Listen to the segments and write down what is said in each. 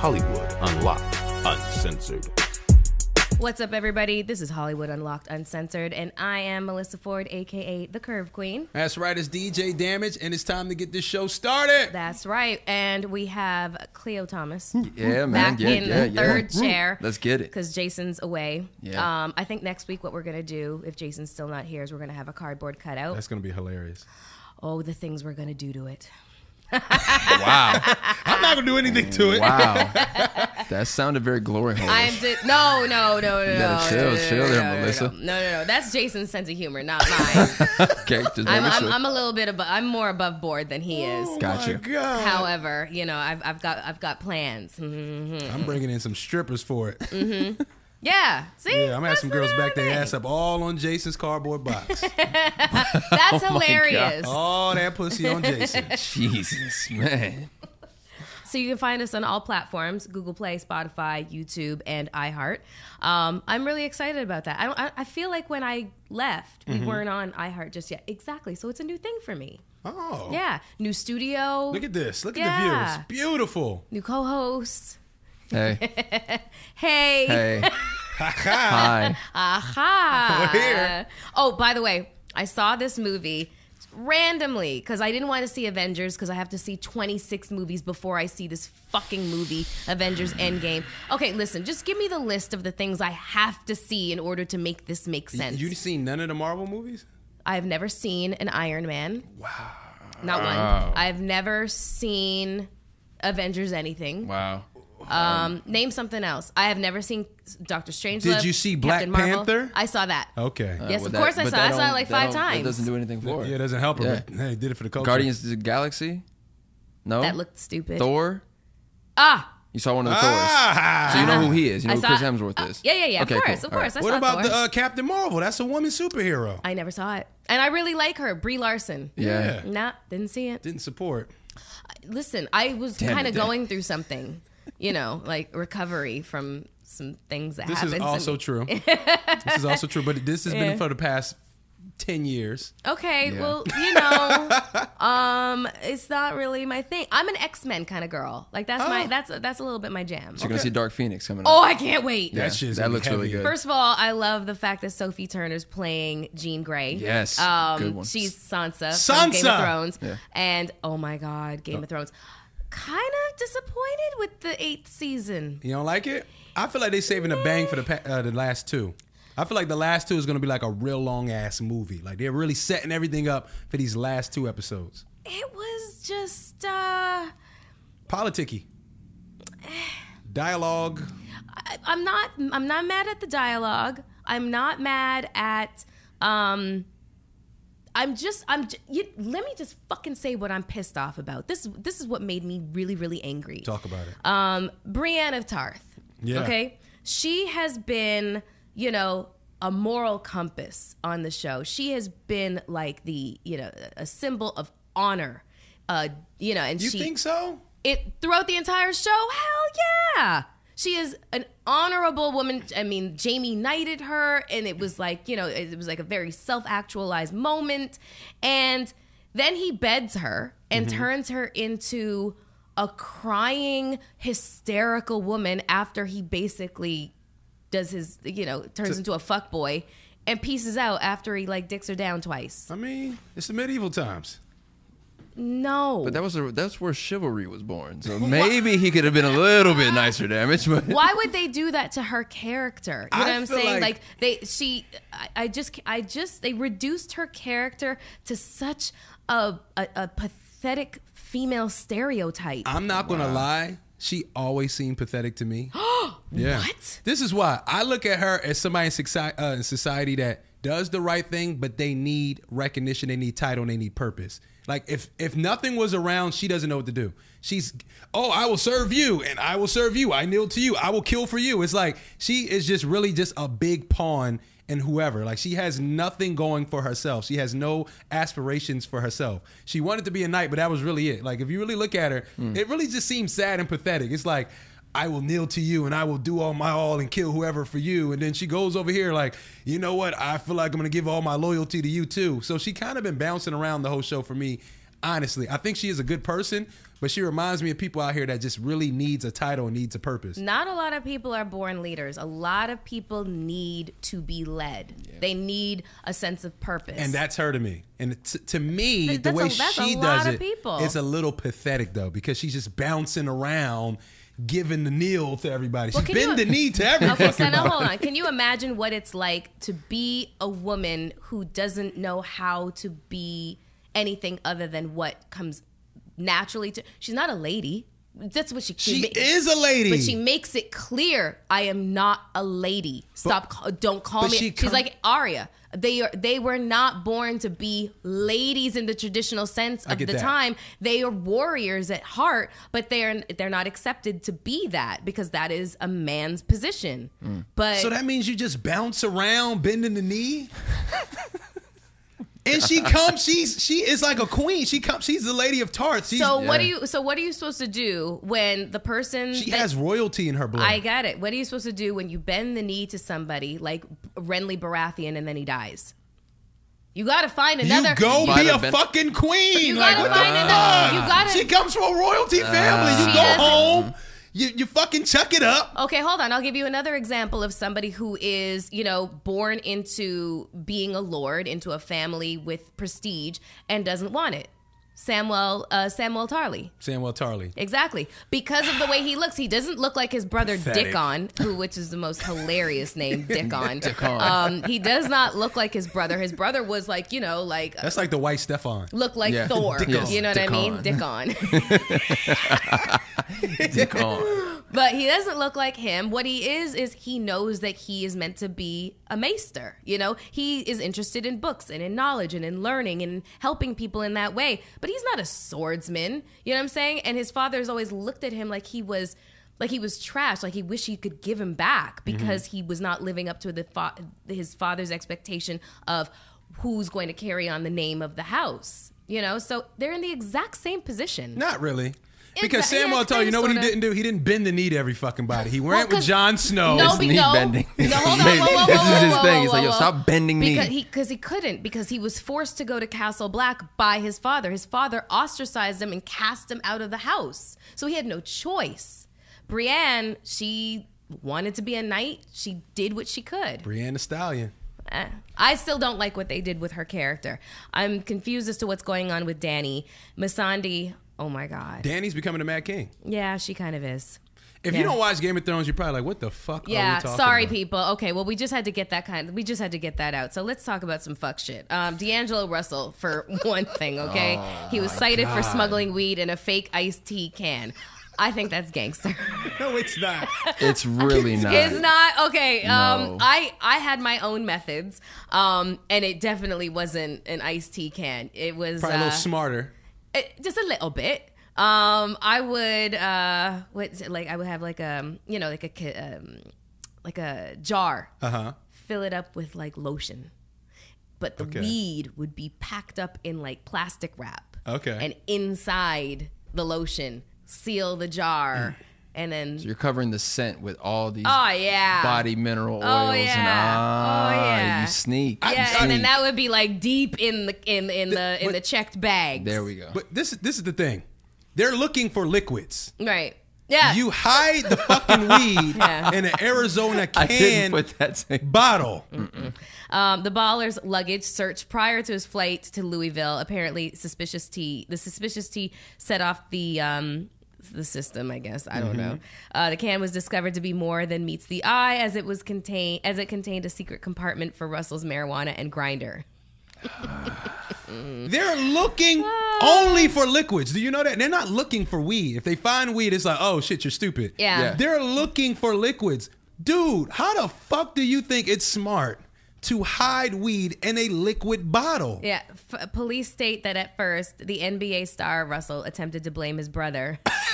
Hollywood Unlocked, Uncensored. What's up, everybody? This is Hollywood Unlocked Uncensored, and I am Melyssa Ford, aka the Curve Queen. That's right, it's DJ Damage, and it's time to get this show started. That's right, and we have Khleo Thomas Yeah, man. back yeah, in yeah, the yeah. third chair. Let's get it. because Jason's away. Yeah. Um, I think next week what we're gonna do, if Jason's still not here, is we're gonna have a cardboard cutout. That's gonna be hilarious. oh, the things we're gonna do to it. Wow. I'm not gonna do anything to it. Wow. that sounded very glory hole. I'm di- no, no, no, no, gotta no, chill, no, chill no, there, no, no, Melyssa. No, no, no, no. That's Jason's sense of humor, not mine. okay, just I'm, I'm, sure. I'm a little bit above. I'm more above board than he is. Oh Gotcha. my God. However, you know, I've, I've got I've got plans. hmm I'm bringing in some strippers for it. Yeah, see, Yeah, I'm gonna have some girls back their ass up all on Jason's cardboard box. thing. That's hilarious. all that pussy on Jason. Jesus, man. So you can find us on all platforms: Google Play, Spotify, YouTube, and iHeart. Um, I'm really excited about that. I don't. I, I feel like when I left, we Mm-hmm. weren't on iHeart just yet. Exactly. So it's a new thing for me. Oh, Yeah, new studio. Look at this. Look at Yeah. the views. Beautiful. new co-host. Hey, Hey. hey. Hi. Aha. We're here. Oh, by the way, I saw this movie randomly because I didn't want to see Avengers because I have to see 26 movies before I see this fucking movie, Avengers Endgame. Okay, listen, just give me the list of the things I have to see in order to make this make sense. You've seen none of the Marvel movies? I've never seen an Iron Man. Wow. Not Wow. one. I've never seen Avengers anything. Wow. Um, name something else. I have never seen Doctor Strange. Did you see Black Marvel. Panther? I saw that. Okay. Yes, Uh, of but course I but saw. I that saw it don't- like that five don't- times. That doesn't do anything for yeah, it it. doesn't help her. Yeah. But, hey, did it for the culture. Guardians of the Galaxy? No? That looked stupid. Thor? Ah, You saw one of the Ah! Thors. So you know who he is. You know I who Chris Hemsworth uh, is. yeah, yeah, yeah. Okay, of course, cool. of All course. right. I What saw about Thor. the uh, Captain Marvel? That's a woman superhero. I never saw it, and I really like her, Brie Larson. Yeah. Nah, didn't see it. Didn't support. Listen, I was Damn kind of damn. going through something, you know, like recovery from some things that This happened. is to also me. true. this is also true, but this has Yeah. been for the past ten years. Okay, Yeah. well, you know, um, it's not really my thing. I'm an X Men kind of girl. Like that's my Oh. that's that's a little bit my jam. So you're going to see Dark Phoenix coming Oh, up. I can't wait. That shit's that gonna be looks really good. First of all, I love the fact that Sophie Turner's playing Jean Grey. Yes, Um, good one. She's Sansa, from Game of Thrones. Yeah. And oh my God, Game of Thrones. Kind of disappointed with the eighth season. You don't like it? I feel like they saving the bang for the pa- uh, the last two. I feel like the last two is going to be like a real long ass movie. Like they're really setting everything up for these last two episodes. It was just, uh, Politicky. Dialogue. I, I'm not, I'm not mad at the dialogue. I'm not mad at, um, I'm just, I'm. j- You, let me just fucking say what I'm pissed off about. This, this is what made me really, really angry. Talk about it. um, Brienne of Tarth. Yeah. Okay. She has been, you know, a moral compass on the show. She has been like the, you know, a symbol of honor. Uh, you know, and you she think so? it throughout the entire show. Hell yeah. She is an honorable woman. I mean, Jaime knighted her, and it was like, you know, it was like a very self actualized moment. And then he beds her and mm-hmm. turns her into a crying, hysterical woman after he basically does his, you know, turns into a fuck boy and pieces out after he like dicks her down twice. I mean, it's the medieval times. No. But that was a, that's where chivalry was born. So maybe he could have been a little bit nicer damage, but why would they do that to her character? You know I what I'm saying? Like, like- they, she, I, I just, I just, they reduced her character to such a, a, a pathetic female stereotype. I'm not going to lie. She always seemed pathetic to me. yeah. What? This is why I look at her as somebody in society, uh, in society that does the right thing, but they need recognition, they need title, and they need purpose. Like if if nothing was around, she doesn't know what to do. She's oh, I will serve you, and I will serve you. I kneel to you. I will kill for you. It's like she is just really just a big pawn in whoever. Like she has nothing going for herself. She has no aspirations for herself. She wanted to be a knight, but that was really it. Like if you really look at her, hmm. it really just seems sad and pathetic. It's like I will kneel to you and I will do all my all and kill whoever for you. And then she goes over here like, you know what? I feel like I'm gonna give all my loyalty to you too. So she kind of been bouncing around the whole show for me. Honestly, I think she is a good person, but she reminds me of people out here that just really needs a title and needs a purpose. Not a lot of people are born leaders. A lot of people need to be led. They need a sense of purpose. And that's her to me. And t- to me, That's the way a she does it, people. it's a little pathetic though because she's just bouncing around, giving the kneel to everybody. Well, she bend you- the knee to everybody. Okay, so now hold on. Can you imagine what it's like to be a woman who doesn't know how to be anything other than what comes naturally to? She's not a lady. That's what she. She ma- is a lady. But she makes it clear, I am not a lady. Stop! ca- don't call me. she She's like Arya. They are. They were not born to be ladies in the traditional sense of the that. time. They are warriors at heart, but they're they're not accepted to be that because that is a man's position. Mm. But So that means you just bounce around, bending the knee. and she comes. She's she is like a queen. She comes. She's the lady of Tarth. She's, so what yeah. are you? So what are you supposed to do when the person she that- has royalty in her blood. I get it. What are you supposed to do when you bend the knee to somebody like Renly Baratheon and then he dies? You got to find another. you go Might be a been- fucking queen. You Like, gotta what the find another. You gotta. She comes from a royalty uh, family. You She go doesn't- home. You you fucking chuck it up. Okay, hold on. I'll give you another example of somebody who is, you know, born into being a lord, into a family with prestige, and doesn't want it. Samuel, uh, Samuel Tarly. Samuel Tarly. Exactly. Because of the way he looks, he doesn't look like his brother Pathetic. Dickon, who which is the most hilarious name, Dickon. Dickon. Um, he does not look like his brother. His brother was like, you know, like That's like the white Stefan. look like Yeah. Thor. Dickon. You know what I mean? Dickon. Dickon. But he doesn't look like him. What he is is he knows that he is meant to be a maester. You know, he is interested in books and in knowledge and in learning and helping people in that way. But he's not a swordsman. You know what I'm saying? And his father's always looked at him like he was like he was trash, like he wished he could give him back mm-hmm. because he was not living up to the fa- his father's expectation of who's going to carry on the name of the house. You know, so they're in the exact same position. Not really. Because Exa- yeah, Samuel Tarly, you know what he didn't do? He didn't bend the knee to every fucking body. He Well, went with 'cause- Jon Snow. No, His knee no, bending. no, hold on. Whoa, whoa, whoa, This is his whoa, thing. whoa, He's like, yo, stop bending knee. because he because he couldn't because he was forced to go to Castle Black by his father. His father ostracized him and cast him out of the house, so he had no choice. Brienne, she wanted to be a knight. She did what she could. Brienne the Stallion. Eh. I still don't like what they did with her character. I'm confused as to what's going on with Dany Missandei. Oh my god. Dany's becoming the Mad King. Yeah, she kind of is. If Yeah. you don't watch Game of Thrones, you're probably like, what the fuck are Yeah, we talking sorry, about? people. Okay, well, we just had to get that kind. we just had to get that out. So let's talk about some fuck shit. Um, D'Angelo Russell, for one thing, okay, Oh he was cited for smuggling weed in a fake iced tea can. I think that's gangster. No, it's not. It's really not. it's not okay. Um, No. I I had my own methods, um, and it definitely wasn't an iced tea can. It was Probably a uh, little smarter. It- just a little bit. Um, I would uh, what like I would have like um, you know, like a um, like a jar Uh huh. fill it up with like lotion. But the Okay. weed would be packed up in like plastic wrap. Okay. And inside the lotion, seal the jar, and then You're covering the scent with all these oh yeah, body mineral oils Oh, and yeah. ah, Oh, yeah. you sneak. you yeah, sneak. and then that would be like deep in the in in the in but- the checked bags. there we go. But this is this is the thing. They're looking for liquids. Right. Yeah. You hide the fucking weed Yeah. in an Arizona can put that. Thing. bottle. Um, the baller's luggage searched prior to his flight to Louisville. Apparently, suspicious tea. The suspicious tea set off the um, the system. I guess I don't know. Uh, the can was discovered to be more than meets the eye, as it was contained as it contained a secret compartment for Russell's marijuana and grinder. They're looking only for liquids. Do you know that? They're not looking for weed. If they find weed, it's like, oh shit, you're stupid. Yeah. Yeah. They're looking for liquids. Dude, how the fuck do you think it's smart to hide weed in a liquid bottle? Yeah, f- police state that at first the NBA star Russell attempted to blame his brother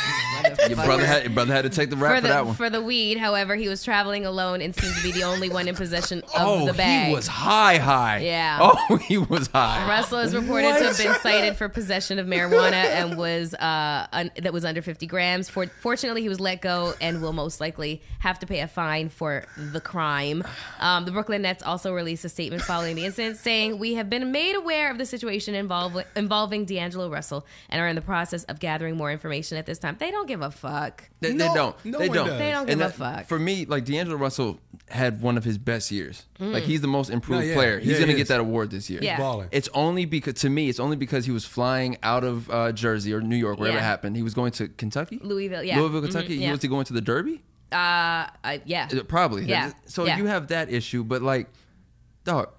Your brother had your brother had to take the rap for for, the that one. for the weed. However, he was traveling alone and seemed to be the only one in possession of oh, the bag. he was high, high. Yeah. Oh, he was high. Russell is reported to have been cited for possession of marijuana and was uh, un- that was under 50 grams. For- fortunately, he was let go and will most likely have to pay a fine for the crime. Um, the Brooklyn Nets also released a statement following the incident, saying, "We have been made aware of the situation involve- involving D'Angelo Russell and are in the process of gathering more information at this time." They don't give a fuck. They, they No, don't. no they one don't. does. They don't And give a that- fuck. For me, like D'Angelo Russell had one of his best years. Like he's the most improved No, yeah. player. He's Yeah, gonna he get that award this year. Yeah. balling. It's only because to me, it's only because he was flying out of uh, Jersey or New York, wherever Yeah. it happened. He was going to Kentucky, Louisville, yeah. Louisville, Mhm, Kentucky. He yeah. was to go into the Derby. Uh, I, yeah. Uh, Probably. Yeah. So Yeah. you have that issue, but like, dog.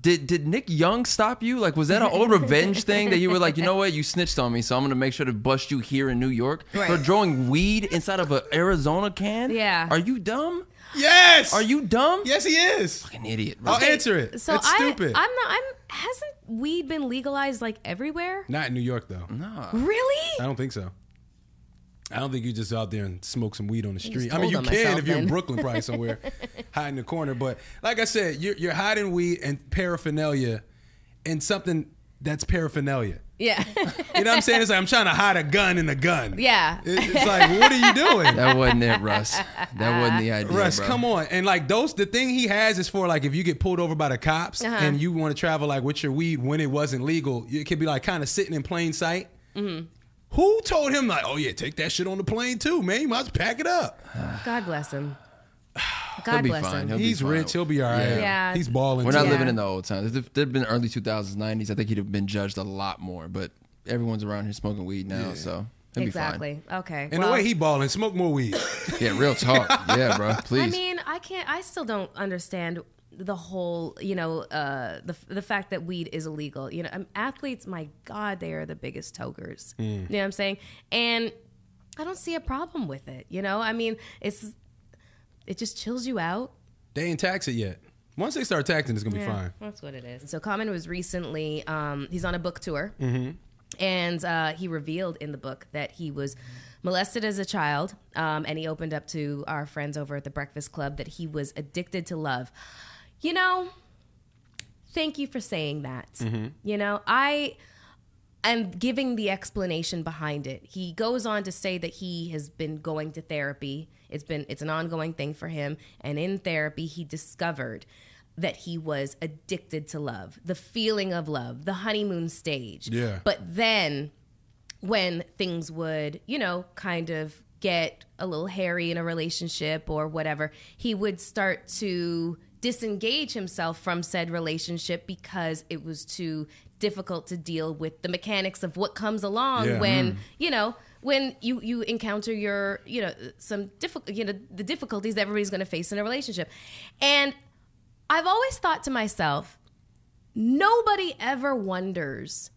Did did Nick Young stop you? Like, was that an old revenge thing that you were like, you know what, you snitched on me, so I'm gonna make sure to bust you here in New York for Right. throwing weed inside of an Arizona can? Yeah. Are you dumb? Yes. Are you dumb? Yes, he is. An idiot. Bro. I'll answer it. So That's I, stupid. I'm not. I'm. Hasn't weed been legalized like everywhere? Not in New York though. No. Really? I don't think so. I don't think you just out there and smoke some weed on the street. just I mean, you can on myself if you're in. Brooklyn, probably somewhere, hide in the corner. But like I said, you're, you're hiding weed and paraphernalia and something that's paraphernalia. Yeah. You know what I'm saying? It's like I'm trying to hide a gun in a gun. Yeah. It's like, what are you doing? That wasn't it, Russ. That wasn't the idea. Russ, bro. come on. And like those, the thing he has is for like if you get pulled over by the cops Uh-huh. and you want to travel like with your weed when it wasn't legal, it could be like kind of sitting in plain sight. Mm-hmm. Who told him like, oh yeah, take that shit on the plane too, man? You might as well pack it up. God bless him. He'll God be bless fine. him. He'll be He's fine. rich. He'll be all right. Yeah. Yeah. He's balling. We're not too. Yeah. living in the old times. If there'd been early 2000s, 90s, I think he'd have been judged a lot more. But everyone's around here smoking weed now, so he'll Exactly. Okay. And well, the way he balling, smoke more weed. be fine. Yeah, real talk. yeah, bro. Please. I mean, I can't. I still don't understand the whole. You know, uh, the the fact that weed is illegal. You know, um, athletes. My God, they are the biggest tokers. Mm. You know what I'm saying? And I don't see a problem with it. You know, I mean, it's it just chills you out. they ain't tax it yet. Once they start taxing, it's gonna be fine. That's what it is. So Common was recently um, he's on a book tour, Mm-hmm. and uh, he revealed in the book that he was molested as a child, um, and he opened up to our friends over at the Breakfast Club that he was addicted to love. You know, thank you for saying that. Mm-hmm. You know, I am giving the explanation behind it. He goes on to say that he has been going to therapy. It's been it's an ongoing thing for him and in therapy he discovered that he was addicted to love, the feeling of love, the honeymoon stage. Yeah. But then when things would, you know, kind of get a little hairy in a relationship or whatever, he would start to disengage himself from said relationship because it was too difficult to deal with the mechanics of what comes along Yeah. when, mm. you know, when you you encounter your, you know, some difficult, you know, the difficulties that everybody's going to face in a relationship. And I've always thought to myself, nobody ever wonders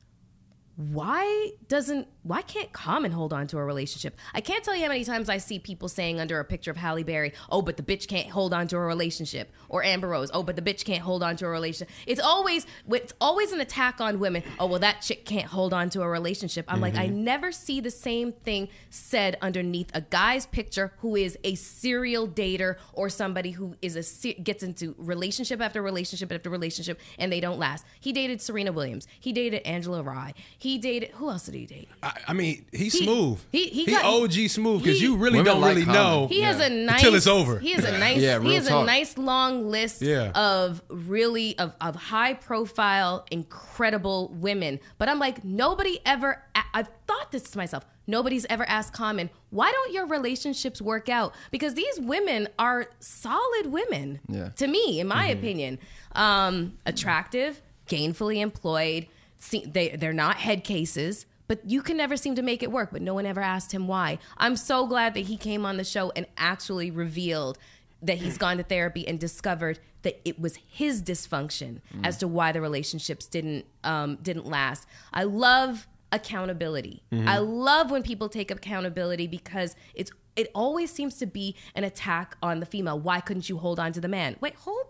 why doesn't why can't common hold on to a relationship? I can't tell you how many times i see people saying under a picture of halle berry oh but the bitch can't hold on to a relationship or amber rose oh but the bitch can't hold on to a relationship. It's always it's always an attack on women. Oh well that chick can't hold on to a relationship. I'm like i mm-hmm. never see the same thing said underneath a guy's picture who is a serial dater or somebody who is a se- gets into relationship after relationship after relationship and they don't last. He dated serena williams. He dated angela rye. He dated who else did he date? I, I mean, he's He- smooth. he- he got- OG smooth because you really don't like really Common. know. He has a nice Until it's over. He has a nice Yeah, he real has a nice long list Yeah. of really of, of high profile, incredible women. But I'm like, nobody ever I've thought this to myself. Nobody's ever asked Common, why don't your relationships work out? Because these women are solid women. Yeah. To me, in Mm-hmm. my opinion. Um, attractive, gainfully employed. See, they they're not head cases, but you can never seem to make it work. But no one ever asked him why. I'm so glad that he came on the show and actually revealed that he's gone to therapy and discovered that it was his dysfunction as to why the relationships didn't um, didn't last. I love accountability. I love when people take accountability because it's it always seems to be an attack on the female. Why couldn't you hold on to the man? Wait, hold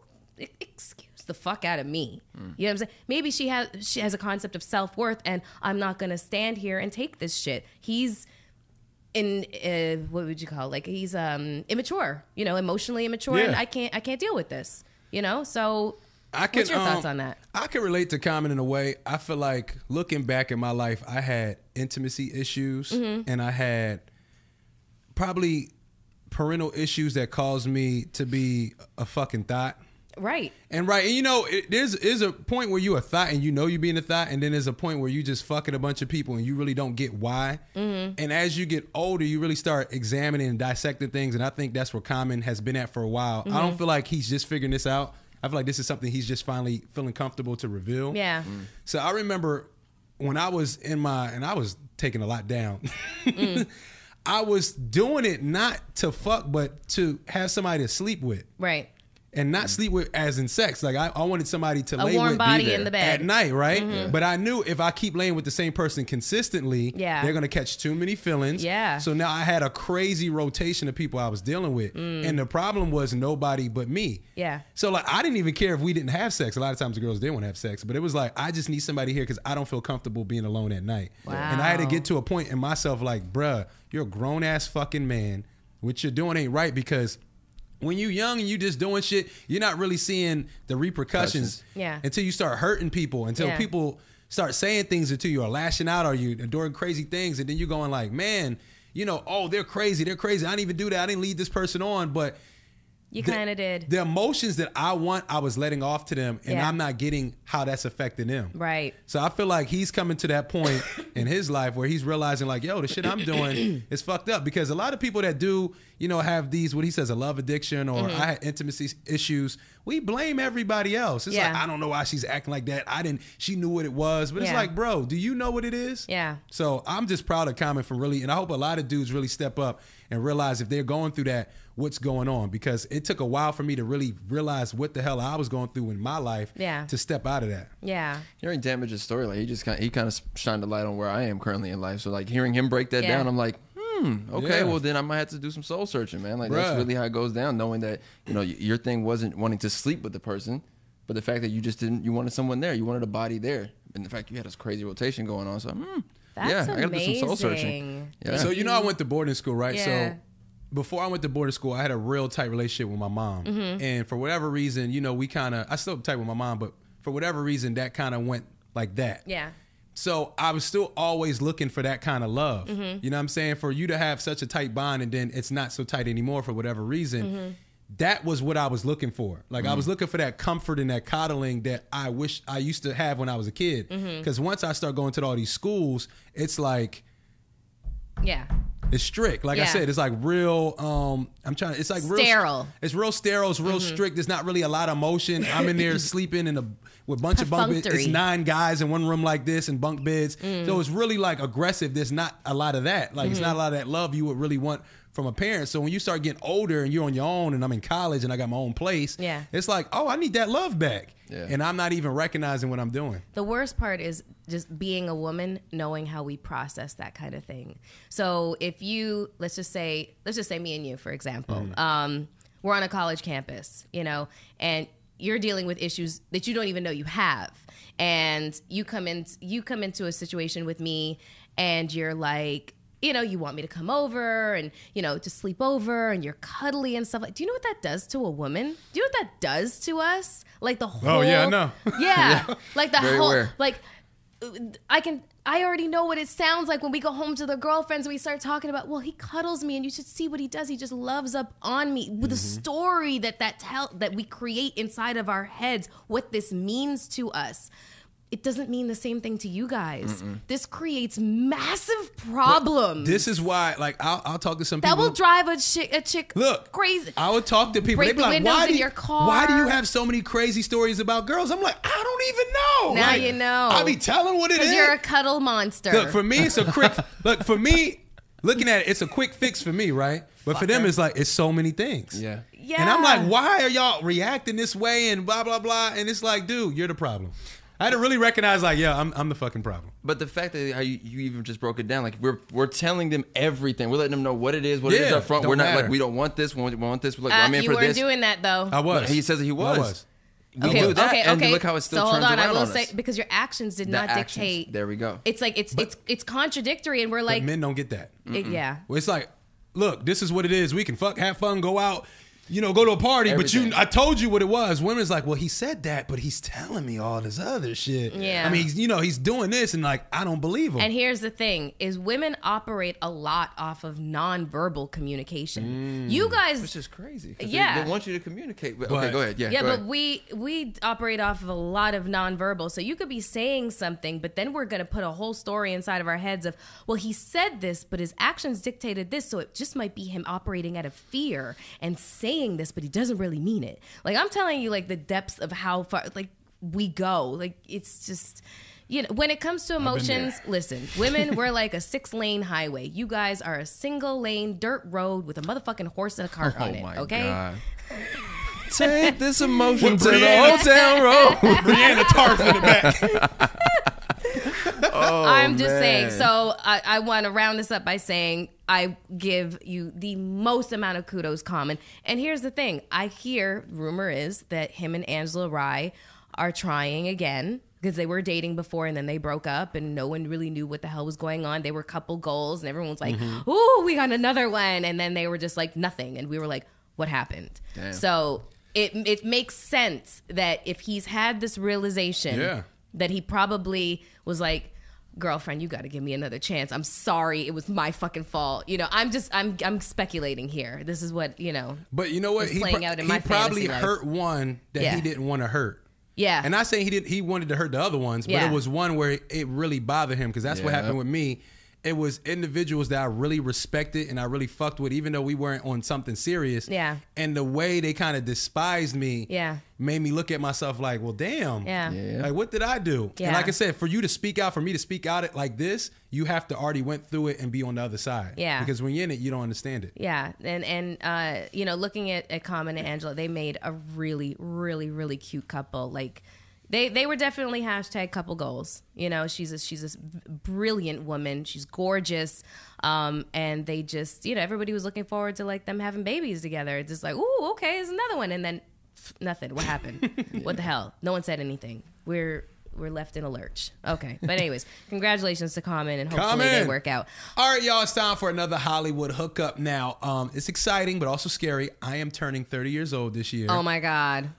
excuse the fuck out of me. You know what I'm saying? Maybe she has she has a concept of self-worth and I'm not going to stand here and take this shit. He's in uh, what would you call it? like he's um immature, you know, emotionally immature, and I can't I can't deal with this, you know. So I can, what's your um, thoughts on that? I can relate to Common in a way. I feel like looking back at my life, I had intimacy issues Mm-hmm. and I had probably parental issues that caused me to be a fucking thought. Right. And right, and you know, it, there's is a point where you a thought and you know you being a thought, and then there's a point where you just fucking a bunch of people and you really don't get why. Mm-hmm. And as you get older, you really start examining and dissecting things, and I think that's where Common has been at for a while. I Mm-hmm. don't feel like he's just figuring this out. I feel like this is something he's just finally feeling comfortable to reveal. Yeah. So I remember when I was in my and I was taking a lot down. Mm. I was doing it not to fuck, but to have somebody to sleep with Right. And not sleep with as in sex. Like I, I wanted somebody to A lay warm with body be in there the bed. Mm-hmm. at night, right? But I knew if I keep laying with the same person consistently, Yeah. they're gonna catch too many feelings. Yeah. So now I had a crazy rotation of people I was dealing with, and the problem was nobody but me. Mm. Yeah. So like I didn't even care if we didn't have sex. A lot of times the girls didn't want to have sex, but it was like I just need somebody here because I don't feel comfortable being alone at night. Wow. And I had to get to a point in myself like, bruh, you're a grown ass fucking man. What you're doing ain't right because when you young and you just doing shit, you're not really seeing the repercussions Yeah. until you start hurting people, until Yeah. people start saying things to you or lashing out or you doing crazy things, and then you're going like, man, you know, oh, they're crazy, they're crazy. I didn't even do that. I didn't lead this person on, but You kind of did. The emotions that I want, I was letting off to them, and Yeah. I'm not getting how that's affecting them. Right. So I feel like he's coming to that point in his life where he's realizing, like, yo, the shit I'm doing is fucked up. Because a lot of people that do, you know, have these, what he says, a love addiction or Mm-hmm. I had intimacy issues, we blame everybody else. It's Yeah. like, I don't know why she's acting like that. I didn't, she knew what it was. But it's like, bro, do you know what it is? Yeah. So I'm just proud of Common for really, and I hope a lot of dudes really step up and realize if they're going through that, what's going on. Because it took a while for me to really realize what the hell I was going through in my life Yeah. to step out of that. Yeah. Hearing Damage's story, like he just kind of, he kind of shined a light on where I am currently in life. So like hearing him break that Yeah. down, I'm like, hmm, okay, Yeah. well then I might have to do some soul searching, man. Like that's really how it goes down. Knowing that you know your thing wasn't wanting to sleep with the person, but the fact that you just didn't, you wanted someone there, you wanted a body there, and the fact you had this crazy rotation going on. So hmm, That's yeah, I gotta do some soul searching. Yeah. So you know I went to boarding school, right? Yeah. So before I went to boarding school, I had a real tight relationship with my mom, Mm-hmm. and for whatever reason, you know, we kind of I still tight with my mom, but for whatever reason, that kind of went like that. Yeah. So I was still always looking for that kind of love. Mm-hmm. You know what I'm saying? For you to have such a tight bond and then it's not so tight anymore for whatever reason. Mm-hmm. That was what I was looking for. Like I was looking for that comfort and that coddling that I wish I used to have when I was a kid. Mm-hmm. Because once I start going to all these schools, it's like Yeah. it's strict. Like I said, it's like real. Um, I'm trying. It's like real Sterile. Mm-hmm. It's real sterile. It's real strict. There's not really a lot of motion. I'm in there sleeping in a with a bunch of bunk beds. It's nine guys in one room like this and bunk beds. Mm. So it's really like aggressive. There's not a lot of that. Like it's Mm-hmm. not a lot of that love you would really want from a parent. So when you start getting older and you're on your own, and I'm in college and I got my own place, Yeah. it's like, oh, I need that love back. Yeah. And I'm not even recognizing what I'm doing. The worst part is just being a woman, knowing how we process that kind of thing. So if you, let's just say, let's just say me and you, for example, um, we're on a college campus, you know, and you're dealing with issues that you don't even know you have, and you come in, you come into a situation with me, and you're like. You know, you want me to come over and, you know, to sleep over and you're cuddly and stuff like Do you know what that does to a woman? Do you know what that does to us? Like the whole Oh, yeah, no. know. Yeah. Like the Very whole aware. like I can I already know what it sounds like when we go home to the girlfriends and we start talking about well he cuddles me and you should see what he does he just loves up on me with the Mm-hmm. story that that tell that we create inside of our heads what this means to us it doesn't mean the same thing to you guys this creates massive problems This is why, like, I'll, I'll talk to some people. that will drive a chick a chick Look, crazy I would talk to people. Break They'd be the like, windows "Why in do you, your car." Why do you have so many crazy stories about girls?" I'm like, I don't even know. Now Like, you know. I'll be telling what it is. you're a cuddle monster look, for me, it's a quick. look, for me, looking at it, it's a quick fix for me, right? But for them, it's like it's so many things. Yeah. Yeah. And I'm like, why are y'all reacting this way and blah blah blah? And it's like, dude, you're the problem. I had to really recognize, like, yeah, I'm, I'm the fucking problem. But the fact that how you, you even just broke it down, like we're we're telling them everything. We're letting them know what it is, what it is Yeah, up front. don't We're not matter. like we don't want this. We want, we want this. We're like, Uh, well, I'm in you for weren't this. doing that though I was. He says he I was. we okay, do that, okay, and okay. look how it still so hold turns on, I around will on say us. because your actions did The not actions. dictate. There we go. It's like it's it's it's contradictory, and we're But like, men don't get that. it- yeah. Well, it's like, look, this is what it is. We can fuck, have fun, go out, you know, go to a party. But you, I told you what it was. Women's like, well, he said that, but he's telling me all this other shit. Yeah. I mean, he's, you know, he's doing this, and like, I don't believe him. And here's the thing: is women operate a lot off of nonverbal communication. Mm. You guys, Which is crazy. Yeah. They, they want you to communicate. But, But- okay, go ahead. Yeah, yeah, but ahead. we we operate off of a lot of nonverbal. So you could be saying something, but then we're gonna put a whole story inside of our heads of, well, he said this, but his actions dictated this, so it just might be him operating out of fear and saying this, but he doesn't really mean it. Like I'm telling you, like the depths of how far like we go. Like it's just. You know, when it comes to emotions, listen, women, we're like a six lane highway. You guys are a single lane dirt road with a motherfucking horse and a cart oh on it. my okay? god. Take this emotion With to the Brianna. old town road. Brianna Tarth in the back. Oh, I'm just saying. So I, I want to round this up by saying I give you the most amount of kudos, Common. And here's the thing: I hear rumor is that him and Angela Rye are trying again because they were dating before and then they broke up and no one really knew what the hell was going on. They were couple goals and everyone was like, Mm-hmm. "Ooh, we got another one," and then they were just like nothing, and we were like, "What happened?" Damn. So. It, it makes sense that if he's had this realization Yeah. That he probably was like girlfriend you got to give me another chance i'm sorry it was my fucking fault you know i'm just i'm i'm speculating here this is what you know But you know what? It's He, playing pro- out in he my probably fantasy life. hurt one that Yeah. he didn't want to hurt. yeah And I say he didn't. He wanted to hurt the other ones, but Yeah. it was one where it really bothered him because that's what happened with me. It was individuals that I really respected and I really fucked with, even though we weren't on something serious. Yeah. And the way they kind of despised me, Yeah. made me look at myself like, well, damn, Yeah. Yeah. like what did I do? Yeah. And like I said, for you to speak out, for me to speak out it like this, you have to already went through it and be on the other side. Yeah. Because when you're in it, you don't understand it. yeah and and uh you know looking at, at common and angela they made a really really really cute couple like they they were definitely hashtag couple goals. You know she's a she's a brilliant woman. She's gorgeous. Um and they just you know everybody was looking forward to like them having babies together. It's just like ooh okay there's another one. And then pff, nothing. What happened? What the hell? No one said anything. We're we're left in a lurch. Okay. But anyways congratulations to common and hopefully they work out. All right, y'all, it's time for another Hollywood hookup. Now. Um, it's exciting, but also scary. I am turning 30 years old this year. oh my god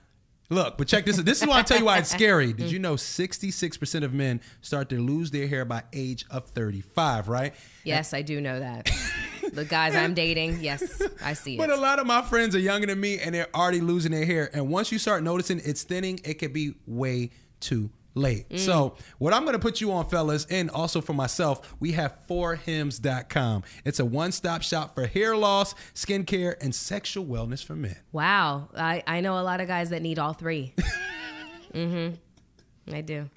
Look, but check this. This is why I tell you why it's scary. Did you know 66% of men start to lose their hair by age of 35, right? Yes, I do know that. the guys I'm dating, yes, I see it. But it. a lot of my friends are younger than me and they're already losing their hair. And once you start noticing it's thinning, it can be way too late. Mm. So, what I'm going to put you on, fellas, and also for myself, we have forhims.com. It's a one stop shop for hair loss, skincare, and sexual wellness for men. Wow, I, I know a lot of guys that need all 3 mm-hmm. I do.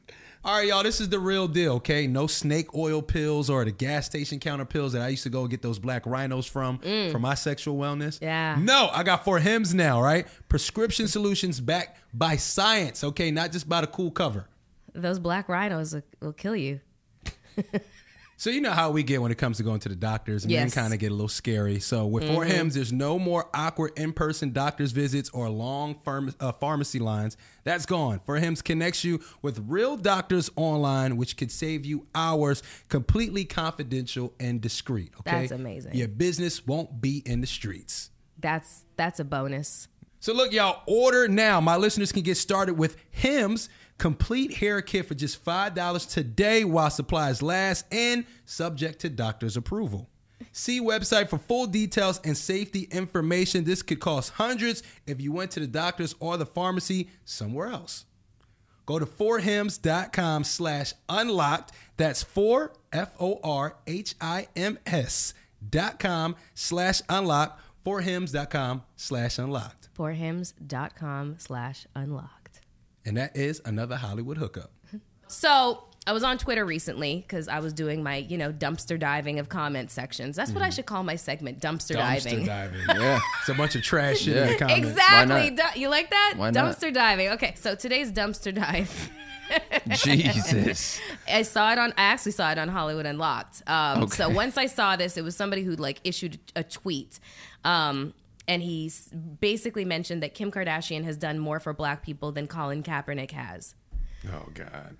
All right, y'all, this is the real deal, okay? No snake oil pills or the gas station counter pills that I used to go get those black rhinos from for my sexual wellness. Mm. Yeah. No, I got for hims now, right? Prescription solutions backed by science, okay? Not just by the cool cover. Those black rhinos will, will kill you. So you know how we get when it comes to going to the doctors. Men Yes. kind of get a little scary. So with For Hims, there's no more awkward in-person doctor's visits or long pharm- uh, pharmacy lines. That's gone. For Hims connects you with real doctors online, which could save you hours, completely confidential and discreet. Okay, That's amazing. Your business won't be in the streets. That's that's a bonus. So look, y'all, order now. My listeners can get started with Hims complete hair kit for just $5 today while supplies last and subject to doctor's approval. See website for full details and safety information. This could cost hundreds if you went to the doctor's or the pharmacy somewhere else. Go to forhims.com slash unlocked. That's for F O R H I M S dot com slash unlocked. Forhims.com slash unlocked. Forhims.com slash unlocked. And that is another Hollywood hookup. So I was on Twitter recently because I was doing my, you know, dumpster diving of comment sections. That's what I should call my segment, dumpster, diving. Dumpster diving. Yeah. It's a bunch of trash shit in Yeah. the comments. Exactly. not? Du- you like that? Why not? dumpster diving. Okay, so today's dumpster dive. Jesus. I saw it on. I actually saw it on Hollywood Unlocked. Um, So once I saw this, it was somebody who like issued a tweet, um, and he basically mentioned that Kim Kardashian has done more for black people than Colin Kaepernick has. Oh God.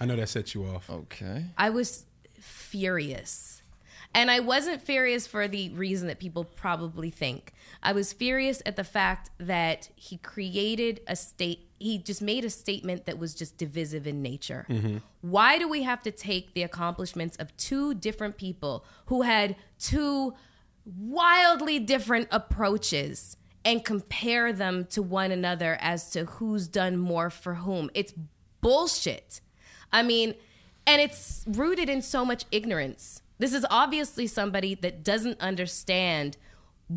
I know that set you off. Okay. I was furious. And I wasn't furious for the reason that people probably think. I was furious at the fact that he created a state, he just made a statement that was just divisive in nature. Mm-hmm. Why do we have to take the accomplishments of two different people who had two wildly different approaches and compare them to one another as to who's done more for whom? It's bullshit. I mean, and it's rooted in so much ignorance. This is obviously somebody that doesn't understand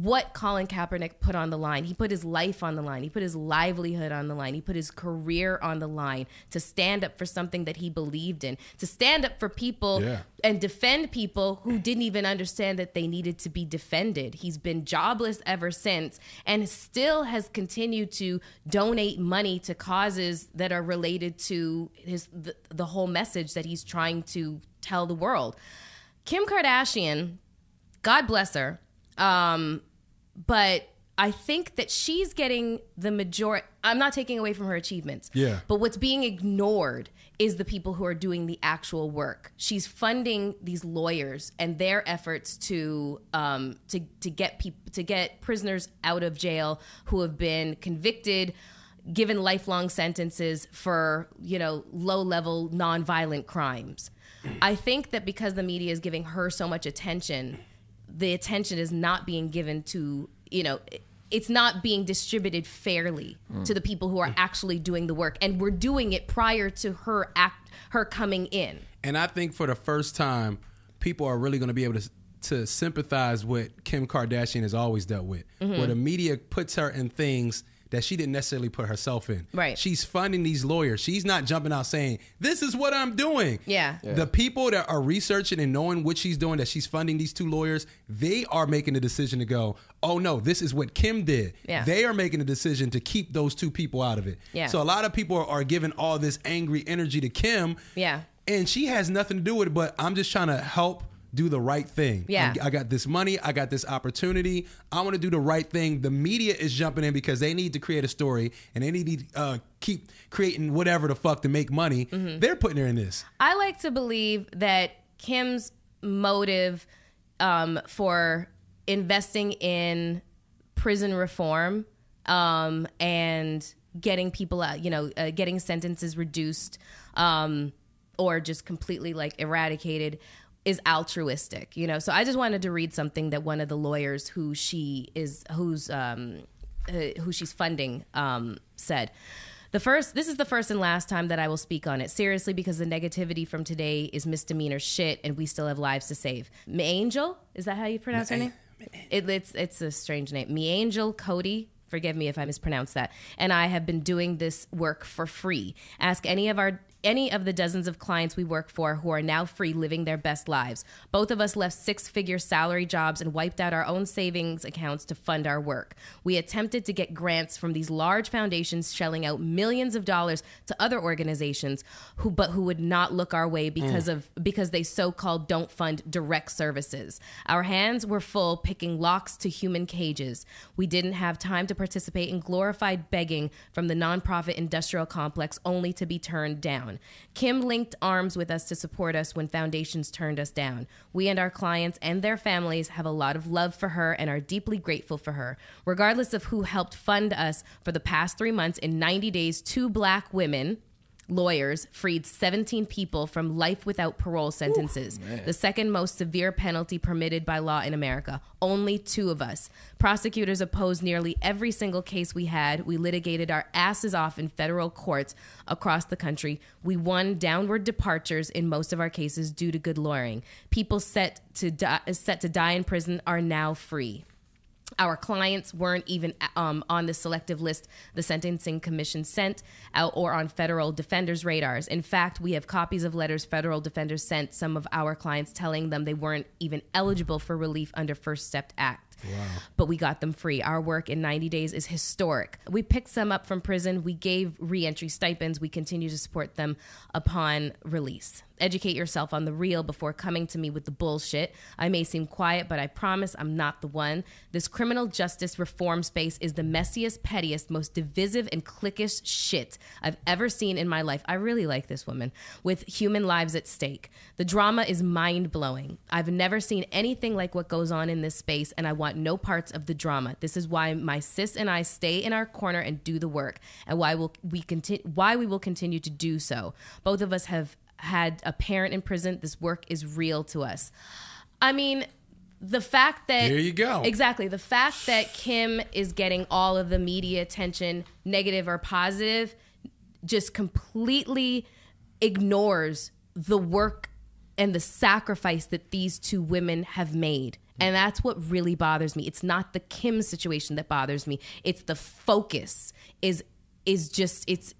what Colin Kaepernick put on the line. He put his life on the line. He put his livelihood on the line. He put his career on the line to stand up for something that he believed in, to stand up for people Yeah. and defend people who didn't even understand that they needed to be defended. He's been jobless ever since and still has continued to donate money to causes that are related to his the, the whole message that he's trying to tell the world. Kim Kardashian, God bless her, um, but I think that she's getting the majority. I'm not taking away from her achievements. Yeah. But what's being ignored is the people who are doing the actual work. She's funding these lawyers and their efforts to um, to to get people to get prisoners out of jail who have been convicted, given lifelong sentences for you know low level nonviolent crimes. I think that because the media is giving her so much attention, the attention is not being given to you know it's not being distributed fairly to the people who are actually doing the work. And we're doing it prior to her act her coming in. And I think for the first time, people are really going to be able to to sympathize with Kim Kardashian has always dealt with, Mm-hmm. where the media puts her in things that she didn't necessarily put herself in. Right. She's funding these lawyers. She's not jumping out saying, "This is what I'm doing." Yeah. Yeah. The people that are researching and knowing what she's doing, that she's funding these two lawyers, they are making the decision to go, "Oh no, this is what Kim did." Yeah. They are making the decision to keep those two people out of it. Yeah. So a lot of people are, are giving all this angry energy to Kim Yeah. and she has nothing to do with it but i'm just trying to help do the right thing. Yeah. I got this money i got this opportunity. I want to do the right thing. The media is jumping in because they need to create a story and they need to uh, keep creating whatever the fuck to make money. Mm-hmm. they're putting her in this. I like to believe that Kim's motive um, for investing in prison reform um, and getting people out, you know, uh, getting sentences reduced um, or just completely like eradicated is altruistic, you know. So I just wanted to read something that one of the lawyers who she is, who's um, uh, who she's funding um, said. The first, this is the first and last time that I will speak on it seriously because the negativity from today is misdemeanor shit, and we still have lives to save. MiAngel, is that how you pronounce her name? It, it's it's a strange name. MiAngel Cody. Forgive me if I mispronounce that. And I have been doing this work for free. Ask any of our any of the dozens of clients we work for who are now free living their best lives. Both of us left six figure salary jobs and wiped out our own savings accounts to fund our work. We attempted to get grants from these large foundations shelling out millions of dollars to other organizations who but who would not look our way because of because they so-called don't fund direct services. Our hands were full picking locks to human cages. We didn't have time to participate in glorified begging from the nonprofit industrial complex only to be turned down. Kim linked arms with us to support us when foundations turned us down. We and our clients and their families have a lot of love for her and are deeply grateful for her. Regardless of who helped fund us for the past three months, in 90 days, two black women lawyers freed 17 people from life without parole sentences, the second most severe penalty permitted by law in America. Only two of us. Prosecutors opposed nearly every single case we had. We litigated our asses off in federal courts across the country. We won downward departures in most of our cases due to good lawyering. People set to die, set to die in prison are now free. Our clients weren't even um, on the selective list the Sentencing Commission sent out or on federal defenders' radars. In fact, we have copies of letters federal defenders sent some of our clients telling them they weren't even eligible for relief under First Step Act. But we got them free. Our work in 90 days is historic. We picked some up from prison. We gave reentry stipends. We continue to support them upon release. Educate yourself on the real before coming to me with the bullshit. I may seem quiet, but I promise I'm not the one. This criminal justice reform space is the messiest, pettiest, most divisive, and cliquish shit I've ever seen in my life. I really like this woman with human lives at stake. The drama is mind blowing. I've never seen anything like what goes on in this space, and I want no parts of the drama. This is why my sis and I stay in our corner and do the work, and why will we continue? Why we will continue to do so. Both of us have had a parent in prison. This work is real to us. I mean, the fact that Here you go. exactly the fact that Kim is getting all of the media attention, negative or positive, just completely ignores the work and the sacrifice that these two women have made. And that's what really bothers me. It's not the Kim situation that bothers me. It's the focus is is just it's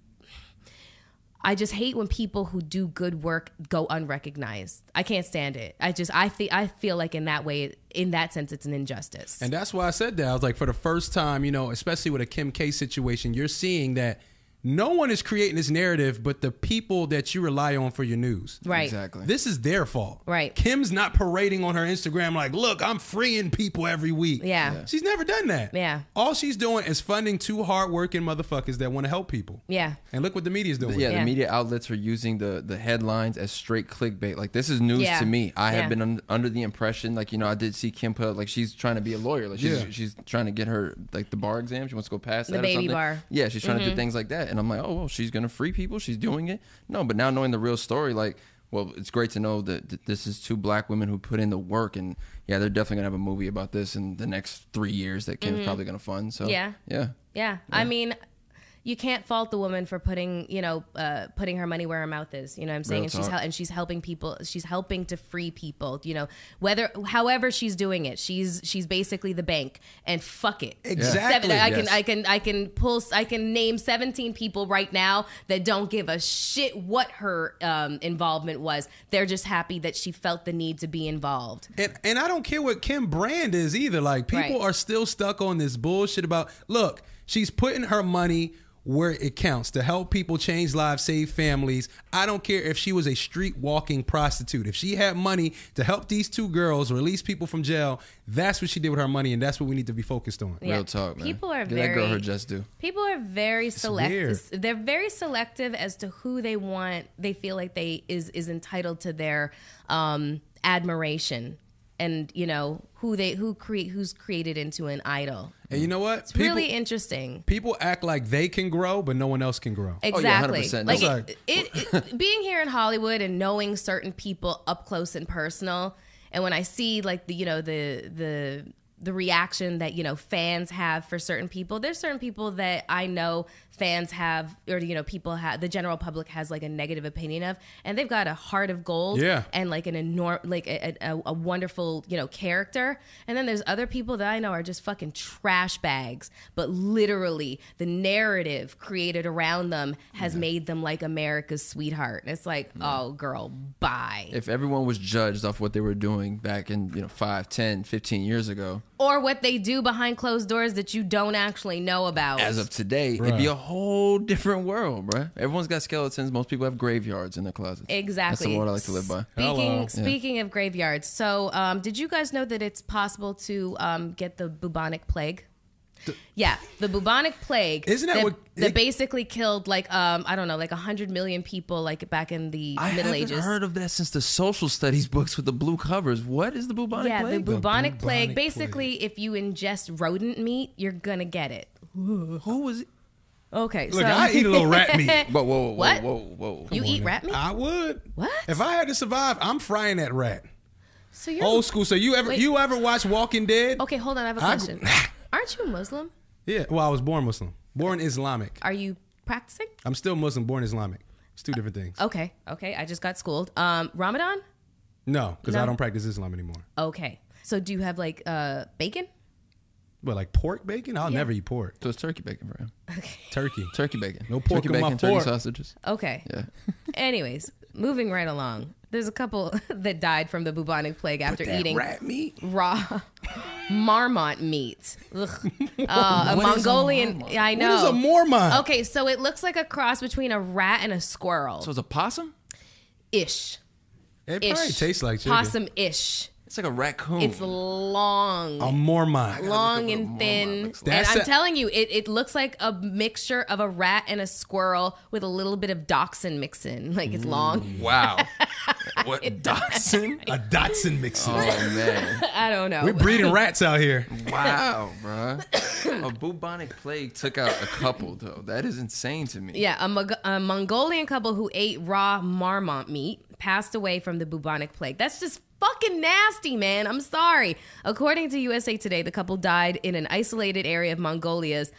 I just hate when people who do good work go unrecognized. I can't stand it. I just I feel I feel like in that way in that sense it's an injustice. And that's why I said that. I was like, for the first time, you know, especially with a Kim K situation, you're seeing that no one is creating this narrative but the people that you rely on for your news. right. Exactly. This is their fault. Right. Kim's not parading on her Instagram like, look, I'm freeing people every week. Yeah. Yeah. She's never done that. Yeah. All she's doing is funding two hardworking motherfuckers that want to help people. Yeah. And look what the media's doing. yeah, Yeah. the media outlets are using the the headlines as straight clickbait. Like this is news Yeah. to me. I Yeah. have been un- under the impression, like you know, I did see Kim put up, like she's trying to be a lawyer. Like she's Yeah. she's trying to get her like the bar exam. She wants to go past The that. or baby something. bar. Yeah, she's trying to do mm-hmm. things like that. And I'm like, oh well, she's gonna free people. She's doing it. No, but now knowing the real story, like. Well, it's great to know that th- this is two black women who put in the work, and yeah, they're definitely gonna have a movie about this in the next three years that Kim's mm-hmm. probably gonna fund. So Yeah. yeah, Yeah. I mean, you can't fault the woman for putting, you know, uh, putting her money where her mouth is. You know what I'm saying? Real and she's hel- and she's helping people. She's helping to free people. You know, whether however she's doing it, she's she's basically the bank. And fuck it. Exactly. Seven, I can Yes. I can I can pull I can name 17 people right now that don't give a shit what her um, involvement was. They're just happy that she felt the need to be involved. And and I don't care what Kim Brand is either. Like people Right. are still stuck on this bullshit about look, she's putting her money where it counts to help people change lives, save families. I don't care if she was a street walking prostitute. If she had money to help these two girls release people from jail, that's what she did with her money, and that's what we need to be focused on. Yeah. real talk, man. People are Give that girl very- her just due. People are very selective. They're very selective as to who they want. They feel like they is is entitled to their um, admiration, and you know who they who create who's created into an idol. And you know what? It's really interesting. people act like they can grow, but no one else can grow. Oh, exactly. 100%. Like That's it, it, it- being here in Hollywood and knowing certain people up close and personal, and when I see like the you know the the the reaction that you know fans have for certain people, there's certain people that I know fans have or you know people have the general public has like a negative opinion of, and they've got a heart of gold, Yeah. and like an enorm like a, a, a wonderful you know character, and then there's other people that I know are just fucking trash bags, but literally the narrative created around them has made them like America's sweetheart. And it's like, oh girl, bye. if everyone was judged off what they were doing back in you know 5 10 15 years ago or what they do behind closed doors that you don't actually know about. as of today it'd be a whole different world bro. everyone's got skeletons most people have graveyards in their closets Exactly. that's the world i like to live by Speaking Hello. speaking of graveyards, so um, did you guys know that it's possible to um, get the bubonic plague? Yeah, the bubonic plague. Isn't that what- that it- basically killed like um, I don't know like hundred million people like back in the middle ages. I haven't heard of that since the social studies books with the blue covers. What is the bubonic yeah, plague? Yeah, the bubonic, bubonic plague. plague. Basically, if you ingest rodent meat, you're gonna get it. Who was it? Okay, Look, so I eat a little rat meat. Whoa, whoa, whoa, What? whoa, whoa, whoa. you eat rat meat. I would. What? If I had to survive, I'm frying that rat. so you're Old school. So you ever Wait. you ever watch Walking Dead? okay. Hold on, I have a I- question. Aren't you a Muslim? Yeah. Well, I was born Muslim. Born Islamic. Are you practicing? I'm still Muslim, born Islamic. It's two different things. Okay, okay. I just got schooled. Um, Ramadan. No, because No. I don't practice Islam anymore. Okay. So do you have like uh bacon? But like pork bacon, I'll Yeah. never eat pork. So it's turkey bacon for him. Okay. Turkey. Turkey bacon. No pork turkey in my bacon, turkey fork. sausages. Okay. Yeah. Anyways, moving right along. There's a couple that died from the bubonic plague after eating rat meat. raw marmot meat. Ugh. Uh, a What is a Mongolian. marmot? I know. What is a Mormon? Okay, so it looks like a cross between a rat and a squirrel. So it's a possum. ish. It Ish. probably tastes like chicken. Possum ish. It's like a raccoon. It's long. A Mormon. long and thin. looks And. I'm a- telling you, it, it looks like a mixture of a rat and a squirrel with a little bit of dachshund mix in. Like it's long. Mm. wow. what dachshund? A Dotson mixing. Oh man. I don't know. We're breeding rats out here. Wow, bruh. A bubonic plague took out a couple though. That is insane to me. Yeah, a, Mog- a Mongolian couple who ate raw marmot meat passed away from the bubonic plague. That's just fucking nasty, man. I'm sorry. According to USA Today, the couple died in an isolated area of Mongolia's.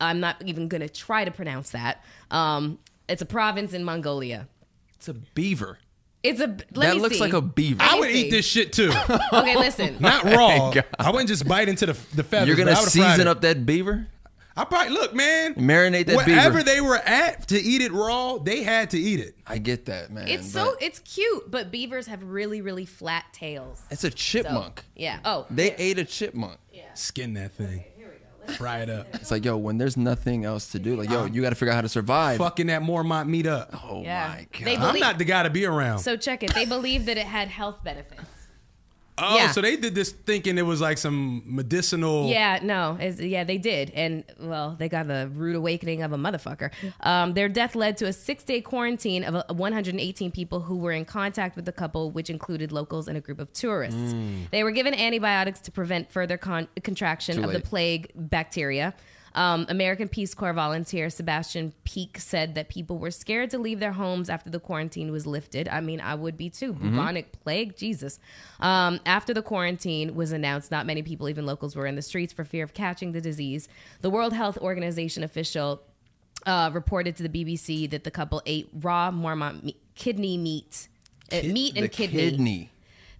I'm not even going to try to pronounce that. Um, it's a province in Mongolia. It's a beaver. It's a. Let that me looks see. like a beaver. I would see. eat this shit too. Okay, listen. Not raw. I wouldn't just bite into the the feathers. You're gonna I would've fried season up that beaver? I probably look, man. Marinate that Wherever beaver. they were at to eat it raw, they had to eat it. I get that, man. It's but so it's cute, but beavers have really really flat tails. It's a So, chipmunk. yeah. Oh, They ate a chipmunk. Yeah. Skin that thing. Here we go. Fry it up. It's like, yo, when there's nothing else to do, like, yo, you got to figure out how to survive. Fucking that Mormont meat up. Oh Yeah. my god. They I'm believe- not the guy to be around. So check it. They believe that it had health benefits. Oh, yeah. so they did this thinking it was like some medicinal. Yeah, no, yeah, they did, and well, they got the rude awakening of a motherfucker. Um, their death led to a six-day quarantine of uh, 118 people who were in contact with the couple, which included locals and a group of tourists. They were given antibiotics to prevent further con- contraction Too of the plague bacteria. Um, American Peace Corps volunteer Sebastian Pique said that people were scared to leave their homes after the quarantine was lifted. I mean, I would be too. Bubonic plague, Jesus. Um, after the quarantine was announced, not many people, even locals, were in the streets for fear of catching the disease. The World Health Organization official uh, reported to the BBC that the couple ate raw marmot kidney meat, uh, meat and kidney. kidney.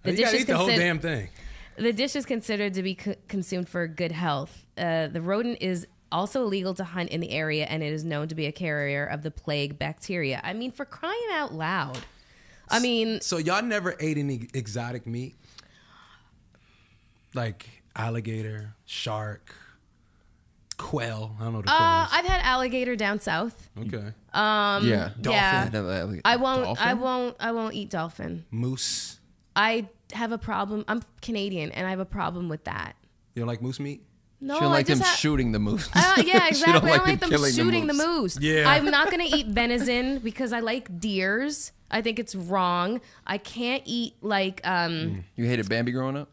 The you dish is the whole considered- damn thing. the dish is considered to be co- consumed for good health. Uh, the rodent is also illegal to hunt in the area, and it is known to be a carrier of the plague bacteria. I mean, for crying out loud. I mean, So y'all never ate any exotic meat, like alligator, shark, quail. I don't know what the uh, quail I've had alligator down south. Okay. yeah. yeah. Dolphin. I won't. Dolphin? I won't. I won't eat dolphin. Moose. I have a problem. I'm Canadian, and I have a problem with that. You don't like moose meat? No, She don't I like just them ha- shooting the moose. Uh, yeah, She don't exactly. I don't like them killing shooting the moose. Yeah. I'm not gonna eat venison because I like deers. I think it's wrong. I can't eat like um You hated Bambi growing up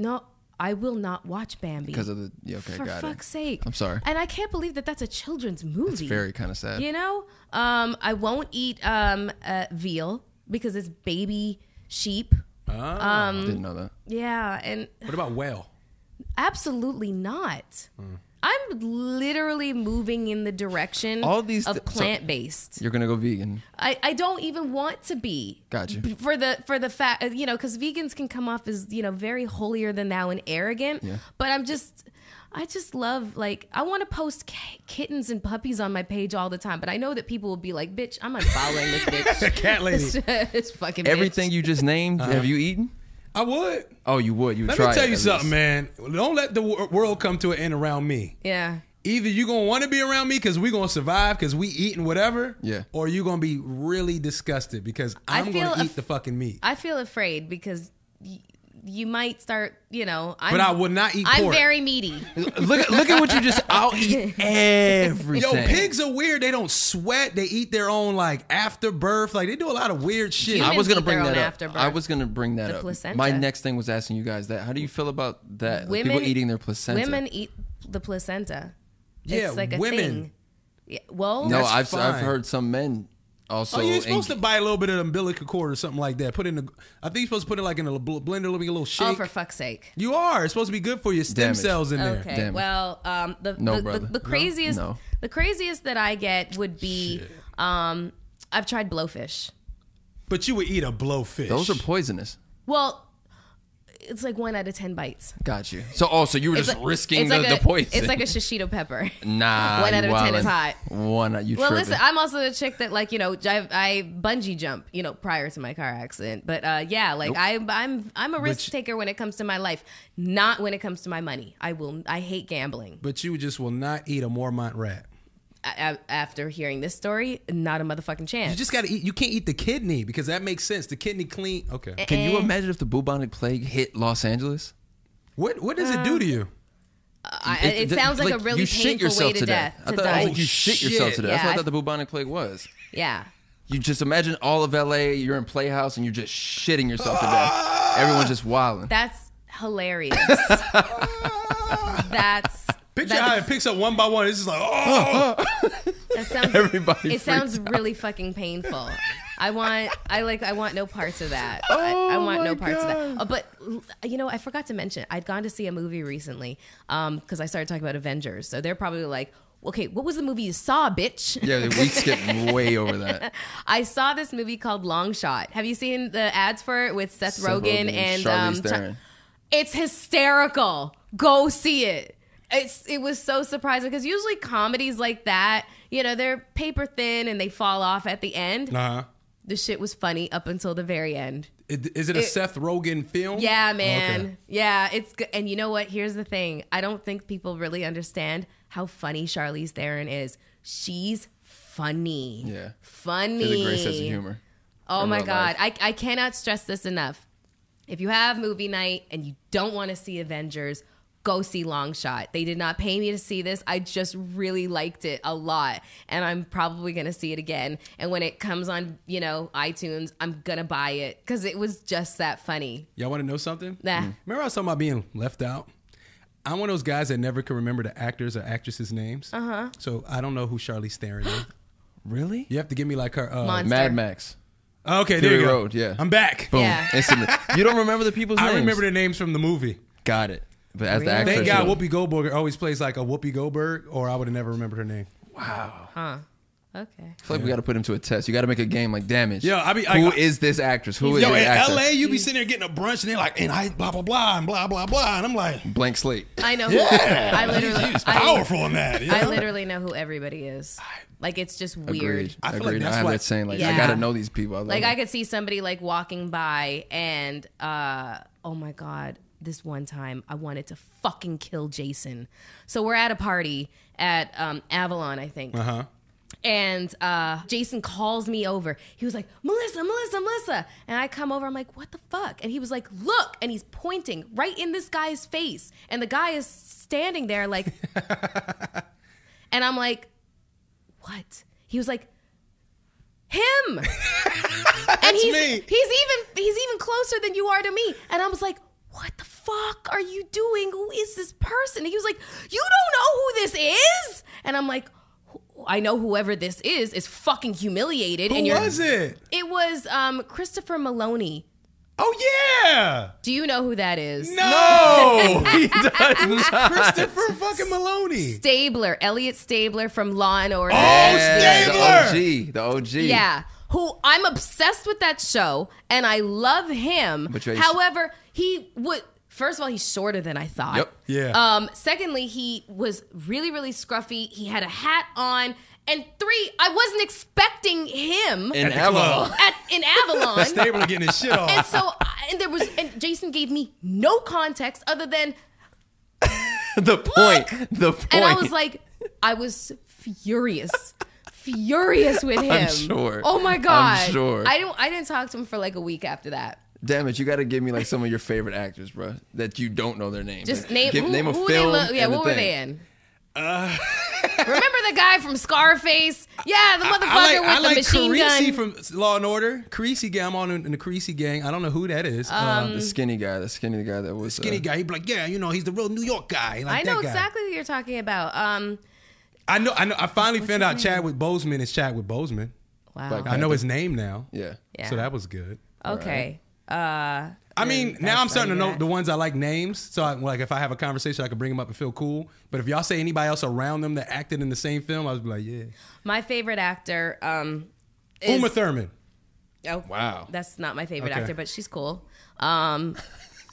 no. I will not watch Bambi because of the. Yeah, okay, for got fuck's it. sake. I'm sorry. And I can't believe that that's a children's movie. It's very kind of sad. You know, um, I won't eat um uh, veal because it's baby sheep. Ah. Didn't know that. Yeah, and what about whale? Absolutely not. Hmm. I'm literally moving in the direction All these of th- plant based. You're gonna go vegan. I, I don't even want to be. Gotcha. B- For the for the fact you know because vegans can come off as you know very holier than thou and arrogant. Yeah. But I'm just I just love like I want to post k- kittens and puppies on my page all the time. But I know that people will be like, "Bitch, I'm unfollowing this bitch." Cat lady. this, this fucking Everything bitch. you just named, have you eaten? I would. Oh, you would. You would Let try me tell it you something, least. man. Don't let the wor- world come to an end around me. Yeah. Either you gonna want to be around me because we gonna survive because we eating whatever, Yeah. or you gonna be really disgusted because I I'm feel gonna a- eat the fucking meat. I feel afraid because y- you might start. You know, I'm, but I would not eat I'm pork. very meaty. look, at- look at what you just. I'll eat everything. Yo, pigs are weird. They don't sweat. They eat their own like afterbirth. Like they do a lot of weird shit. Humans I was gonna bring that up. afterbirth. I was gonna bring that The up. placenta. My next thing was asking you guys that. How do you feel about that? Like, women people eating their placenta. Women eat the placenta. Yeah, it's like a women. thing. Yeah, well, No, That's I've I've heard some men also. oh, you're supposed eng- to buy a little bit of umbilical cord or something like that. Put in the. I think you're supposed to put it like in a bl- blender, a little, a little shake. oh, for fuck's sake. you are. It's supposed to be good for your stem Damage. cells in there. Okay. Well, um, the No, the, the, brother. the craziest No. the craziest that I get would be um, I've tried blowfish. But you would eat a blowfish. Those are poisonous. Well, it's like one out of ten bites. Got you. So, oh, so you were It's just like- risking the, like the poison. It's like a shishito pepper. nah. one out of 10 is hot. One, you Well, tripping. listen, I'm also the chick that like you know I, I bungee jump you know prior to my car accident, but uh, yeah, like I I'm I'm a risk taker when it comes to my life, not when it comes to my money. I will I hate gambling. But you just will not eat a Mormont rat. A- a- after hearing this story, not a motherfucking chance. You just got to eat. You can't eat the kidney because that makes sense. The kidney clean. Okay. Eh. Can you imagine if the bubonic plague hit Los Angeles? What What does it do to you? I, it, It- sounds like, a really you shit painful yourself way to, death. I To thought die. oh, you shit yourself to death. That's Yeah, what I I- thought the bubonic plague was. yeah. You just imagine all of LA, you're in Playhouse and you're just shitting yourself to death. Everyone's just wilding. That's hilarious. that's Picture that's- how it picks up one by one. It's just like, oh, That sounds. Everybody It sounds out. really fucking painful. I want. I like. I want no parts of that. I, Oh I want no parts of that. Oh, but you know, I forgot to mention. I'd gone to see a movie recently because I started talking about Avengers. So they're probably like, okay, what was the movie you saw, bitch? yeah, we skipped way over that. I saw this movie called Long Shot. Have you seen the ads for it with Seth, Seth Rogen, Rogen, and Charlize um, Cha- Theron. It's hysterical. Go see it. It's it was so surprising because usually comedies like that, you know, they're paper thin and they fall off at the end. uh-huh. The shit was funny up until the very end. It- Is it a It- Seth Rogen film? Yeah, man. Okay. Yeah, it's good. And you know what? Here's the thing. I don't think people really understand how funny Charlize Theron is. She's funny. Yeah. Funny. She has a great sense of humor. Oh my god, life. I I cannot stress this enough. If you have movie night and you don't want to see Avengers, go see Long Shot. They did not pay me to see this. I just really liked it a lot, and I'm probably gonna see it again. And when it comes on, you know, iTunes, I'm gonna buy it because it was just that funny. Y'all want to know something? Nah. Remember I was talking about being left out? I'm one of those guys that never can remember the actors or actresses' names. Uh huh. So I don't know who Charlize Theron is. Really? You have to give me like her. Uh, Monster. Mad Max. okay, there you go. Road, yeah. I'm back. Boom. Yeah. Instantly. You don't remember the people's I names? I remember the names from the movie. Got it. But as the Really? actress, Thank God Whoopi Goldberg always plays like a Whoopi Goldberg, or I would have never remembered her name. Wow. Huh. Okay. I feel like we got to put him to a test. You got to make a game like damage. Yo, I be- who I- is this actress? Who is Yo, this in actor? LA, you be sitting there getting a brunch, and they're like, and I blah blah blah and blah blah blah, and I'm like, Blank slate. I know. Yeah. I literally. he's I, powerful in that. you I know? literally know who everybody is. Like it's just weird. Agreed. I feel like Agreed. that's I have why- that saying like Yeah. I got to know these people. I love Like it. I could see somebody like walking by and uh oh my god, this one time I wanted to fucking kill Jason. So we're at a party at um Avalon, I think. Uh huh. And uh Jason calls me over. He was like, "Melyssa, Melyssa, Melyssa." And I come over. I'm like, "What the fuck?" And he was like, "Look." And he's pointing right in this guy's face. And the guy is standing there like And I'm like, "What?" He was like, "Him." and he's me. he's even he's even closer than you are to me. And I was like, "What the fuck are you doing? Who is this person?" And he was like, "You don't know who this is?" And I'm like, "I know whoever this is is fucking humiliated." Who and you're, was it? It was um, Christopher Meloni. Oh yeah. Do you know who that is? No, he does Christopher fucking Meloni. Stabler, Elliot Stabler from Law and Order. Oh, Yeah, Stabler! the OG, the OG. Yeah. Who I'm obsessed with that show and I love him. But However, he would first of all, he's shorter than I thought. Yep. Yeah. Um, secondly, he was really, really scruffy. He had a hat on. And three, I wasn't expecting him In At the Avalon. club. at in Avalon. Stabler getting his shit off. and so and there was and Jason gave me no context other than the point. The point. and I was like, I was furious. Furious with him. I'm sure. Oh my I'm god. sure. I don't. I didn't talk to him for like a week after that. Damn it! You got to give me like some of your favorite actors, bro. That you don't know their names. Just name give, who, name a who film. they look. Yeah, and a what were thing. they in? Remember the guy from Scarface? Yeah, the motherfucker I like, with I the like machine Carisi gun. from Law and Order. Carisi gang. I'm on in the Carisi gang. I don't know who that is. Um, The skinny guy, the skinny guy that was skinny uh, guy. He'd be like, yeah, you know, he's the real New York guy. Like I know that guy. exactly what you're talking about. Um, I know. I know. I finally found out name? Chadwick Boseman is Chadwick Boseman. wow. Black I know his name now. Yeah. Yeah. So that was good. okay. Uh, I mean, now I'm starting to know the ones I like names. So, I, like, if I have a conversation, I can bring them up and feel cool. But if y'all say anybody else around them that acted in the same film, I was like, yeah. My favorite actor. Um, is, Uma Thurman. Oh, Wow. That's not my favorite Okay. actor, but she's cool. Um,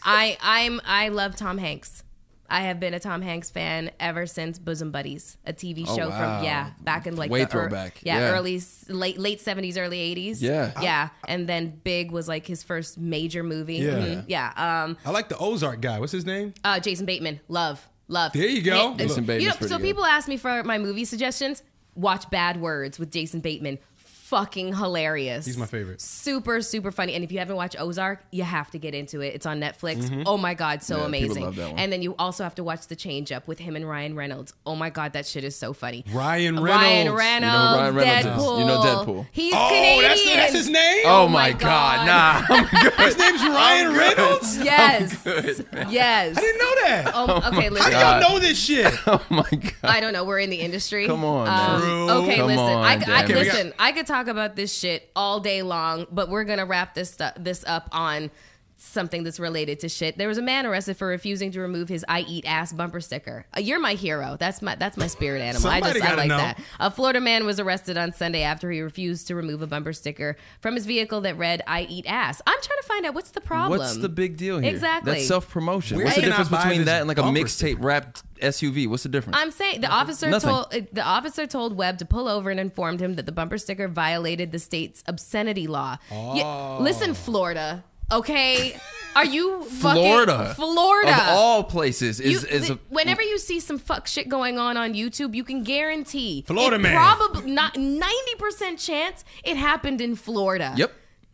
I I'm I love Tom Hanks. I have been a Tom Hanks fan ever since Bosom Buddies, a TV Oh, show wow. from yeah back in like Way the ear- throwback. yeah, Yeah. early late late seventies early eighties Yeah. yeah and then Big was like his first major movie Yeah. Mhm. yeah um I like the Ozark guy. What's his name? uh Jason Bateman love love There you go. Yeah, Jason you know, so good. people ask me for my movie suggestions watch Bad Words with Jason Bateman fucking hilarious He's my favorite. super super funny and if you haven't watched ozark you have to get into it it's on netflix oh my god so Yeah, amazing love that one. and then you also have to watch the change up with him and ryan reynolds oh my god that shit is so funny Ryan ryan Reynolds. reynolds, You know Ryan Reynolds is? deadpool You know Deadpool. he's Oh, canadian that's, that's his name? Oh, my my god. Nah, I'm good. His name's Ryan Reynolds? yes Good, yes I didn't know that. oh, okay How listen do y'all know this shit? Oh my god. I don't know. We're in the industry. Come on, Um. True. Okay, Come listen. on, I, I, Dan. Okay, we got- listen. I could talk about this shit all day long, but we're gonna wrap this stu- this up on something that's related to shit. There was a man arrested for refusing to remove his "I eat ass" bumper sticker. Uh, you're my hero. That's my that's my spirit animal. I just I like know. that. A Florida man was arrested on Sunday after he refused to remove a bumper sticker from his vehicle that read "I eat ass." I'm trying to find out what's the problem. What's the big deal here? Exactly. That's self promotion. What's the difference between that and like a mixtape wrapped SUV? What's the difference? I'm saying the officer Nothing. told the officer told Webb to pull over and informed him that the bumper sticker violated the state's obscenity law. Yeah, listen, Florida. Okay, are you fucking Florida. Florida. Of all places is You- is a whenever you see some fuck shit going on on YouTube, you can guarantee Florida it man. Probably not ninety percent chance it happened in Florida. Yep.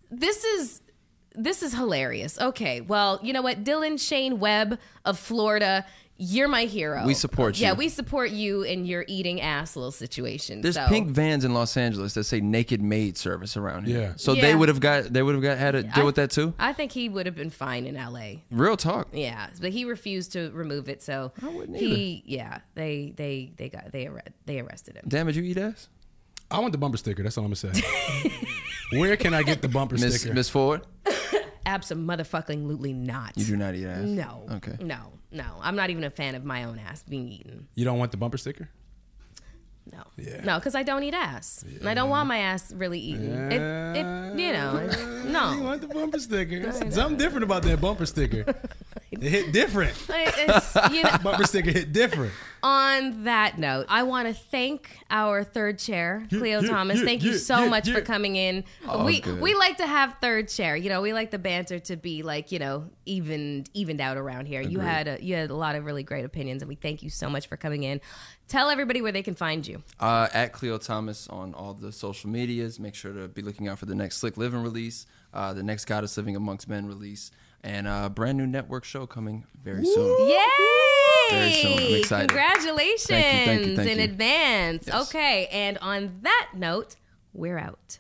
This is this is hilarious. Okay, well, you know what, Dylan Shane Webb of Florida, you're my hero. We support you. Yeah, we support you in your eating ass little situation. There's so. pink vans in Los Angeles that say naked maid service around here. Yeah. So Yeah. they would have got they would have got had to deal I- with that too. I think he would have been fine in L.A. Real talk. Yeah, but he refused to remove it. So I wouldn't he, yeah, they they they got they arre- they arrested him. Damn it, you eat ass, I want the bumper sticker. That's all I'm gonna say. Where can I get the bumper Miss sticker? Miss Ford. Absolutely motherfucking not. You do not eat ass. No. Okay. No. No. I'm not even a fan of my own ass being eaten. You don't want the bumper sticker? No. Yeah. No, because I don't eat ass. And I don't want my ass really eaten. It, it, you know, it's, You no. want the bumper sticker? Something different about that bumper sticker. It hit different. It's, you know, Bumper sticker hit different. on that note, I want to thank our third chair, Khleo yeah, Thomas. yeah, thank you so yeah, much for coming in. Oh, we good. we like to have third chair. You know, we like the banter to be like you know evened evened out around here. You had a, you had a lot of really great opinions, and we thank you so much for coming in. Tell everybody where they can find you. Uh, at Khleo Thomas on all the social medias. Make sure to be looking out for the next Slick Living release, uh, the next Goddess Living Amongst Men release, and a brand new network show coming very soon. Yay! Very soon. I'm excited. Congratulations Thank you, thank you, thank in you. advance. Yes. Okay, and on that note, we're out.